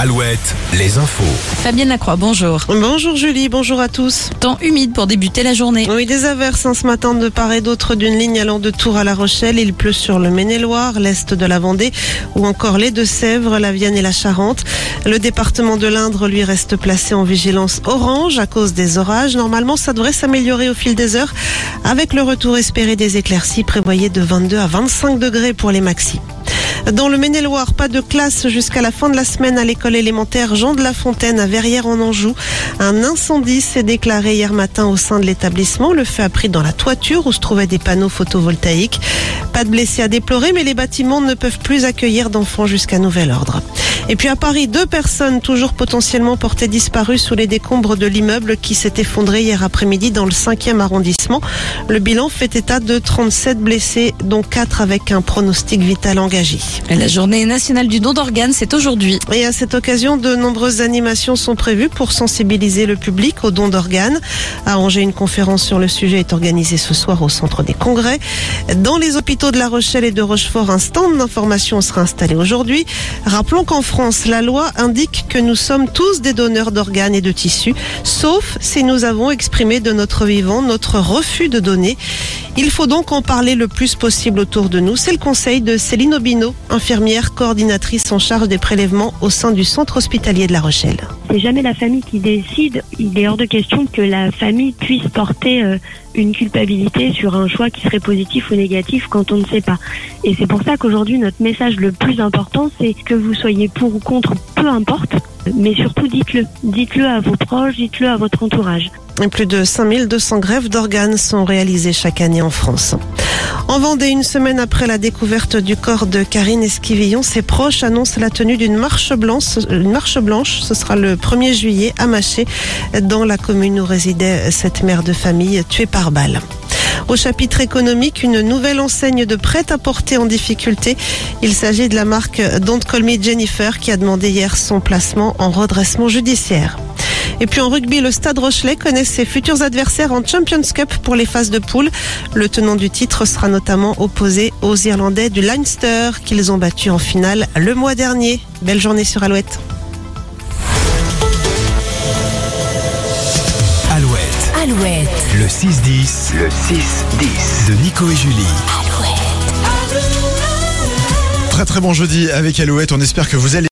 Alouette, les infos. Fabienne Lacroix, bonjour. Bonjour Julie, bonjour à tous. Temps humide pour débuter la journée. Oui, des averses hein, ce matin de part et d'autre d'une ligne allant de Tours à La Rochelle. Il pleut sur le Maine-et-Loire, l'est de la Vendée ou encore les Deux-Sèvres, la Vienne et la Charente. Le département de l'Indre, lui, reste placé en vigilance orange à cause des orages. Normalement, ça devrait s'améliorer au fil des heures avec le retour espéré des éclaircies prévoyé de 22 à 25 degrés pour les maxis. Dans le Maine-et-Loire, pas de classe jusqu'à la fin de la semaine à l'école élémentaire Jean de la Fontaine à Verrières en Anjou. Un incendie s'est déclaré hier matin au sein de l'établissement. Le feu a pris dans la toiture où se trouvaient des panneaux photovoltaïques. Pas de blessés à déplorer, mais les bâtiments ne peuvent plus accueillir d'enfants jusqu'à nouvel ordre. Et puis à Paris, deux personnes toujours potentiellement portées disparues sous les décombres de l'immeuble qui s'est effondré hier après-midi dans le 5e arrondissement. Le bilan fait état de 37 blessés, dont 4 avec un pronostic vital engagé. La journée nationale du don d'organes, c'est aujourd'hui. Et à cette occasion, de nombreuses animations sont prévues pour sensibiliser le public au don d'organes. À Angers, une conférence sur le sujet est organisée ce soir au centre des congrès. Dans les hôpitaux de La Rochelle et de Rochefort, un stand d'information sera installé aujourd'hui. Rappelons qu'en La loi indique que nous sommes tous des donneurs d'organes et de tissus, sauf si nous avons exprimé de notre vivant notre refus de donner. Il faut donc en parler le plus possible autour de nous. C'est le conseil de Céline Obino, infirmière coordinatrice en charge des prélèvements au sein du centre hospitalier de La Rochelle. C'est jamais la famille qui décide. Il est hors de question que la famille puisse porter euh, une culpabilité sur un choix qui serait positif ou négatif quand on ne sait pas. Et c'est pour ça qu'aujourd'hui, notre message le plus important, c'est que vous soyez pour ou contre, peu importe, mais surtout dites-le. Dites-le à vos proches, dites-le à votre entourage. Plus de 5200 grèves d'organes sont réalisées chaque année en France. En Vendée, une semaine après la découverte du corps de Karine Esquivillon, ses proches annoncent la tenue d'une marche blanche. Une marche blanche, ce sera le 1er juillet à Maché, dans la commune où résidait cette mère de famille tuée par balle. Au chapitre économique, une nouvelle enseigne de prêt-à-porter en difficulté. Il s'agit de la marque Don't Call Jennifer qui a demandé hier son placement en redressement judiciaire. Et puis en rugby, le Stade Rochelet connaît ses futurs adversaires en Champions Cup pour les phases de poule. Le tenant du titre sera notamment opposé aux Irlandais du Leinster qu'ils ont battu en finale le mois dernier. Belle journée sur Alouette. Alouette, Alouette, le 6-10, le 6-10 de Nico et Julie. Alouette. Très très bon jeudi avec Alouette. On espère que vous allez